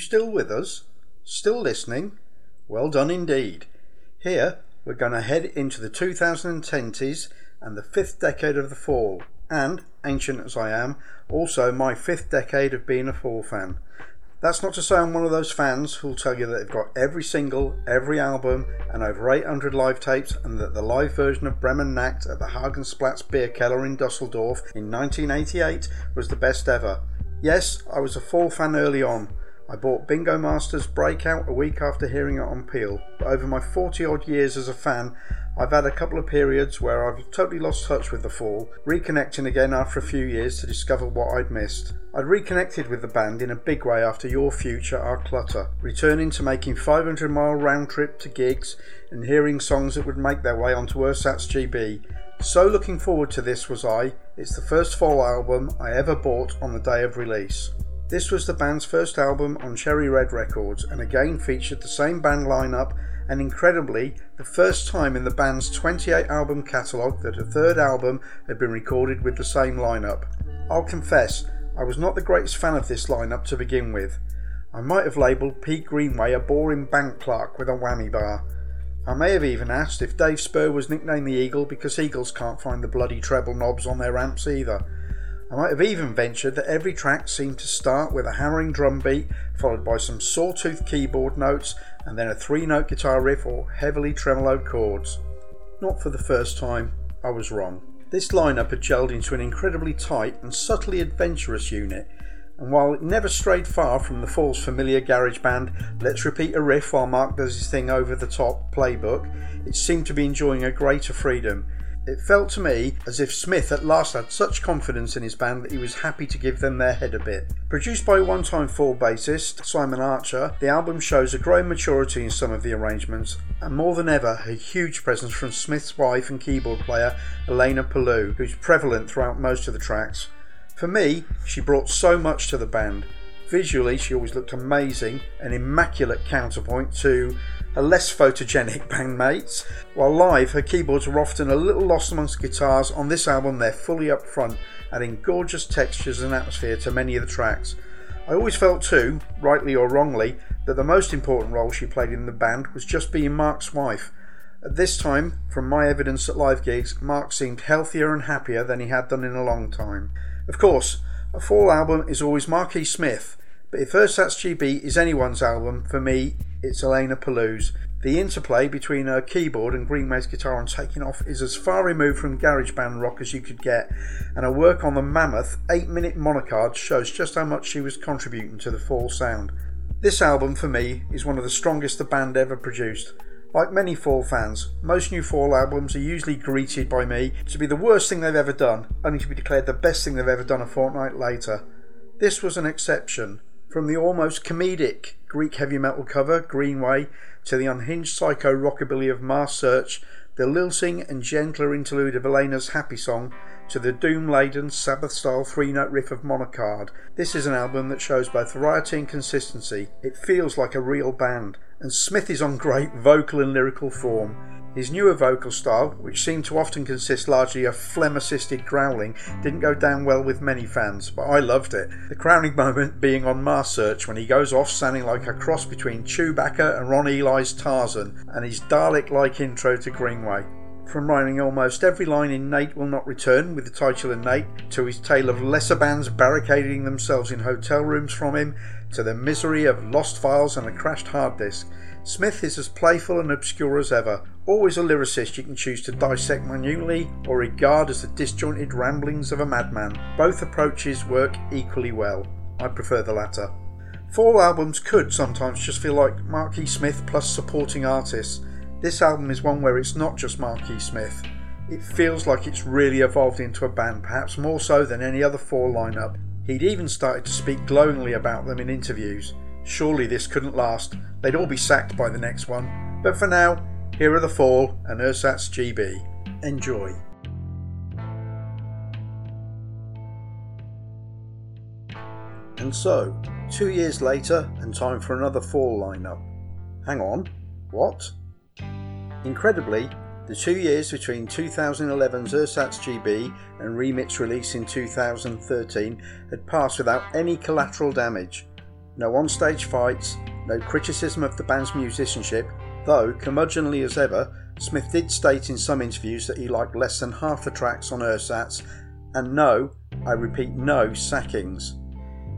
still with us? Still listening? Well done indeed. Here, we're going to head into the 2010s and the fifth decade of the fall, and, ancient as I am, also my fifth decade of being a Fall fan. That's not to say I'm one of those fans who'll tell you that they've got every single, every album, and over 800 live tapes, and that the live version of Bremen Nacht at the Hagensplatz Beer Keller in Dusseldorf in 1988 was the best ever. Yes, I was a Fall fan early on. I bought Bingo Masters Breakout a week after hearing it on Peel, but over my 40 odd years as a fan, I've had a couple of periods where I've totally lost touch with The Fall, reconnecting again after a few years to discover what I'd missed. I'd reconnected with the band in a big way after Your Future, Our Clutter, returning to making 500 mile round trip to gigs and hearing songs that would make their way onto Ersatz GB. So looking forward to this was I. It's the first Fall album I ever bought on the day of release. This was the band's first album on Cherry Red Records and again featured the same band lineup and incredibly, the first time in the band's 28 album catalogue that a third album had been recorded with the same lineup. I'll confess, I was not the greatest fan of this lineup to begin with. I might have labelled Pete Greenway a boring bank clerk with a whammy bar. I may have even asked if Dave Spurr was nicknamed the Eagle because Eagles can't find the bloody treble knobs on their amps either. I might have even ventured that every track seemed to start with a hammering drum beat, followed by some sawtooth keyboard notes, and then a three note guitar riff or heavily tremoloed chords. Not for the first time, I was wrong. This lineup had gelled into an incredibly tight and subtly adventurous unit, and while it never strayed far from the Fall's familiar garage band, let's repeat a riff while Mark does his thing over the top playbook, it seemed to be enjoying a greater freedom it felt to me as if Smith at last had such confidence in his band that he was happy to give them their head a bit. Produced by one time Fall bassist Simon Archer, the album shows a growing maturity in some of the arrangements, and more than ever, a huge presence from Smith's wife and keyboard player Elena Poulou, who's prevalent throughout most of the tracks. For me, she brought so much to the band. Visually, she always looked amazing, an immaculate counterpoint to her less photogenic bandmates, while live her keyboards are often a little lost amongst guitars. On this album, they're fully up front, adding gorgeous textures and atmosphere to many of the tracks. I always felt too, rightly or wrongly, that the most important role she played in the band was just being Mark's wife. At this time, from my evidence at live gigs, Mark seemed healthier and happier than he had done in a long time. Of course, a fall album is always Marky Smith, but if Ersatz GB is anyone's album, for me, it's Elena Poulou's. The interplay between her keyboard and Greenway's guitar on Taking Off is as far removed from garage band rock as you could get, and her work on the mammoth 8 minute monocard shows just how much she was contributing to the fall sound. This album, for me, is one of the strongest the band ever produced. Like many Fall fans, most new Fall albums are usually greeted by me to be the worst thing they've ever done, only to be declared the best thing they've ever done a fortnight later. This was an exception. From the almost comedic Greek heavy metal cover, Greenway, to the unhinged psycho rockabilly of Mask Search, the lilting and gentler interlude of Elena's Happy Song, to the doom laden Sabbath style three note riff of Monocard, this is an album that shows both variety and consistency. It feels like a real band, and Smith is on great vocal and lyrical form. His newer vocal style, which seemed to often consist largely of phlegm assisted growling, didn't go down well with many fans, but I loved it. The crowning moment being on Mask Search when he goes off sounding like a cross between Chewbacca and Ron Tarzan, and his Dalek like intro to Greenway. From writing almost every line in Nate Will Not Return with the title of Nate, to his tale of lesser bands barricading themselves in hotel rooms from him, to the misery of lost files and a crashed hard disk. Smith is as playful and obscure as ever, always a lyricist you can choose to dissect minutely or regard as the disjointed ramblings of a madman. Both approaches work equally well. I prefer the latter. Fall albums could sometimes just feel like Marky Smith plus supporting artists. This album is one where it's not just Marky Smith. It feels like it's really evolved into a band, perhaps more so than any other Fall lineup. He'd even started to speak glowingly about them in interviews. Surely this couldn't last. They'd all be sacked by the next one. But for now, here are the Fall and Ersatz GB. Enjoy. And so, two years later, and time for another Fall lineup. Hang on, what? Incredibly, the two years between 2011's Ersatz GB and Remit release in 2013 had passed without any collateral damage. no on stage fights, no criticism of the band's musicianship, though, curmudgeonly as ever, Smith did state in some interviews that he liked less than half the tracks on Ersatz, and no, I repeat, no sackings.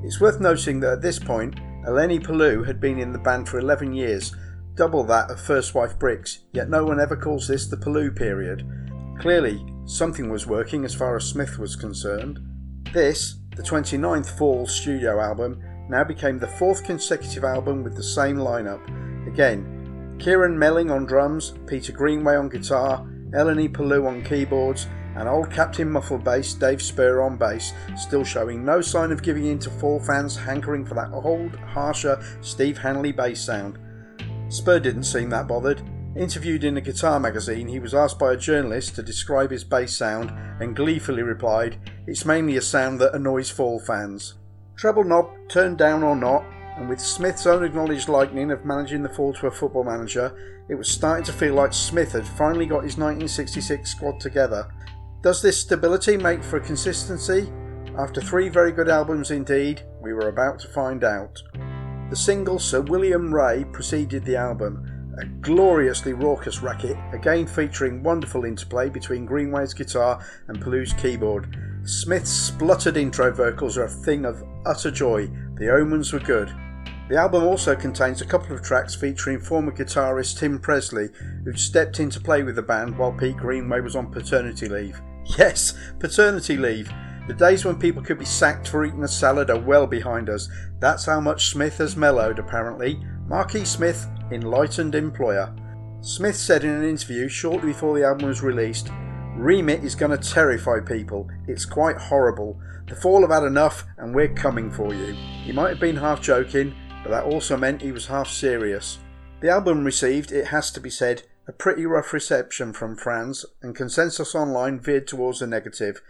It's worth noting that at this point, Eleni Poulou had been in the band for 11 years, double that of first wife Brix, yet no one ever calls this the Poulou period. Clearly, something was working as far as Smith was concerned. This, the 29th Fall studio album, now became the fourth consecutive album with the same lineup. Again, Keiron Melling on drums, Peter Greenway on guitar, Eleni Poulou on keyboards, and old Captain Muffle bass Dave Spurr on bass, still showing no sign of giving in to Fall fans hankering for that old, harsher Steve Hanley bass sound. Spurr didn't seem that bothered. Interviewed in a guitar magazine, he was asked by a journalist to describe his bass sound and gleefully replied, It's mainly a sound that annoys Fall fans. Treble knob turned down or not, and with Smith's own acknowledged likening of managing the Fall to a football manager, it was starting to feel like Smith had finally got his 1966 squad together. Does this stability make for consistency? After three very good albums indeed, we were about to find out. The single Sir William Wray preceded the album, a gloriously raucous racket, again featuring wonderful interplay between Greenway's guitar and Poulou's keyboard. Smith's spluttered intro vocals are a thing of utter joy, the omens were good. The album also contains a couple of tracks featuring former guitarist Tim Presley, who'd stepped in to play with the band while Pete Greenway was on paternity leave. Yes, paternity leave. The days when people could be sacked for eating a salad are well behind us. That's how much Smith has mellowed, apparently. Marquis Smith, enlightened employer. Smith said in an interview shortly before the album was released Remit is going to terrify people. It's quite horrible. The Fall have had enough, and we're coming for you. He might have been half joking, but that also meant he was half serious. The album received, it has to be said, a pretty rough reception from fans, and consensus online veered towards the negative.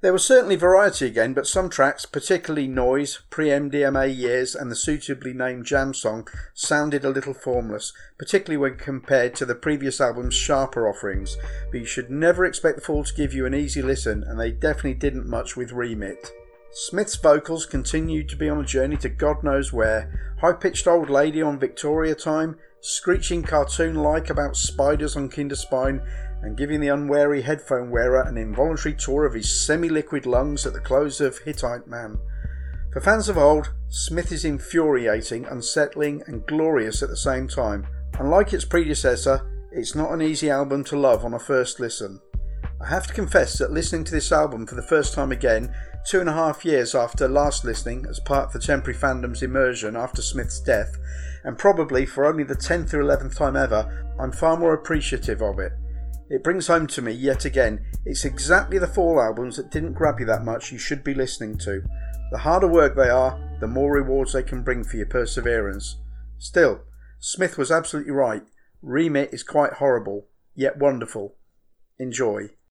There was certainly variety again, but some tracks, particularly Noise, pre MDMA Years, and the suitably named Jam song, sounded a little formless, particularly when compared to the previous album's sharper offerings. But you should never expect the Fall to give you an easy listen, and they definitely didn't much with Remit. Smith's vocals continued to be on a journey to God knows where. High pitched old lady on Victrola Time, screeching cartoon like about spiders on Kinderspine, and giving the unwary headphone wearer an involuntary tour of his semi liquid lungs at the close of Hittite Man. For fans of old, Smith is infuriating, unsettling, and glorious at the same time. Unlike its predecessor, it's not an easy album to love on a first listen. I have to confess that listening to this album for the first time again, two and a half years after last listening as part of the temporary fandom's immersion after Smith's death, and probably for only the 10th or 11th time ever, I'm far more appreciative of it. It brings home to me yet again, it's exactly the Fall albums that didn't grab you that much you should be listening to. The harder work they are, the more rewards they can bring for your perseverance. Still, Smith was absolutely right. Remit is quite horrible, yet wonderful. Enjoy.